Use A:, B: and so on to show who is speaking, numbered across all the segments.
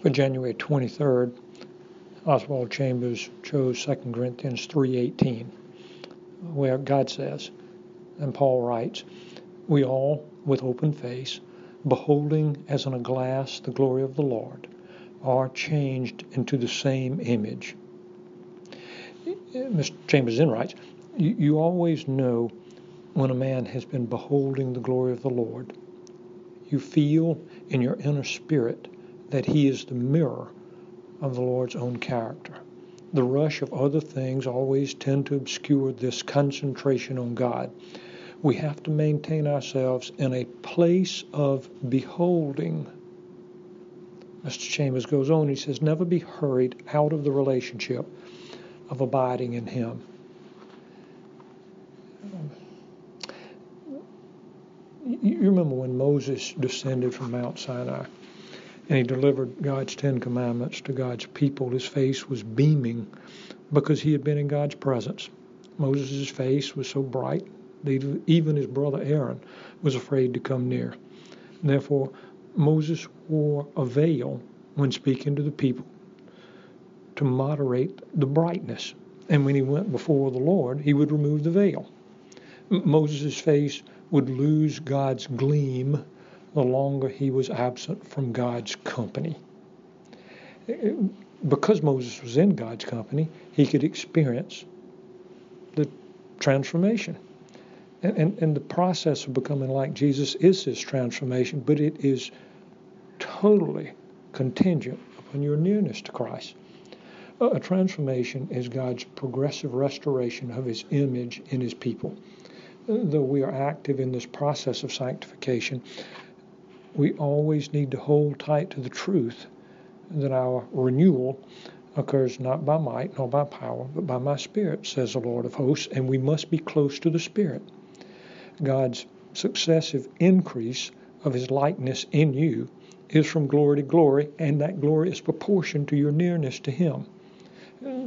A: For January 23rd, Oswald Chambers chose 2 Corinthians 3:18, where God says, and Paul writes, "We all, with open face, beholding as in a glass the glory of the Lord, are changed into the same image." Mr. Chambers then writes, you, you always know when a man has been beholding the glory of the Lord. You feel in your inner spirit that he is the mirror of the Lord's own character. The rush of other things always tend to obscure this concentration on God. We have to maintain ourselves in a place of beholding. Mr. Chambers goes on, he says, never be hurried out of the relationship of abiding in Him. You remember when Moses descended from Mount Sinai and he delivered God's Ten Commandments to God's people. His face was beaming because he had been in God's presence. Moses' face was so bright that even his brother Aaron was afraid to come near. Therefore, Moses wore a veil when speaking to the people to moderate the brightness. And when he went before the Lord, he would remove the veil. Moses' face would lose God's gleam the longer he was absent from God's company. Because Moses was in God's company, he could experience the transformation. And, and, and the process of becoming like Jesus is this transformation, but it is totally contingent upon your nearness to Christ. A transformation is God's progressive restoration of his image in his people. Though we are active in this process of sanctification, we always need to hold tight to the truth that our renewal occurs not by might nor by power, but by my Spirit, says the Lord of hosts, and we must be close to the Spirit. God's successive increase of his likeness in you is from glory to glory, and that glory is proportioned to your nearness to him.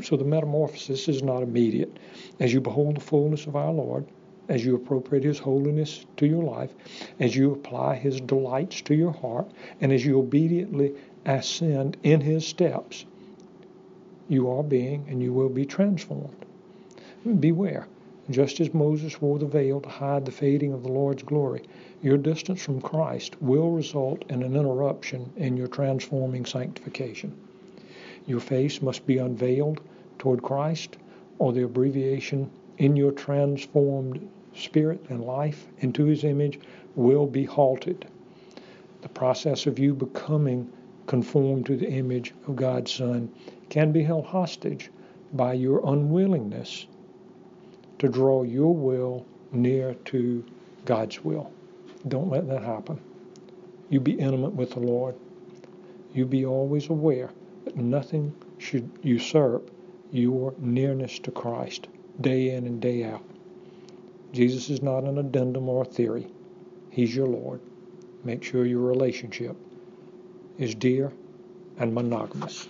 A: So the metamorphosis is not immediate. As you behold the fullness of our Lord, as you appropriate His holiness to your life, as you apply His delights to your heart, and as you obediently ascend in His steps, you are being and you will be transformed. Beware. Just as Moses wore the veil to hide the fading of the Lord's glory, your distance from Christ will result in an interruption in your transforming sanctification. Your face must be unveiled toward Christ, or the abbreviation in your transformed spirit and life into His image will be halted. The process of you becoming conformed to the image of God's Son can be held hostage by your unwillingness to draw your will near to God's will. Don't let that happen. You be intimate with the Lord. You be always aware that nothing should usurp your nearness to Christ day in and day out. Jesus is not an addendum or a theory. He's your Lord. Make sure your relationship is dear and monogamous.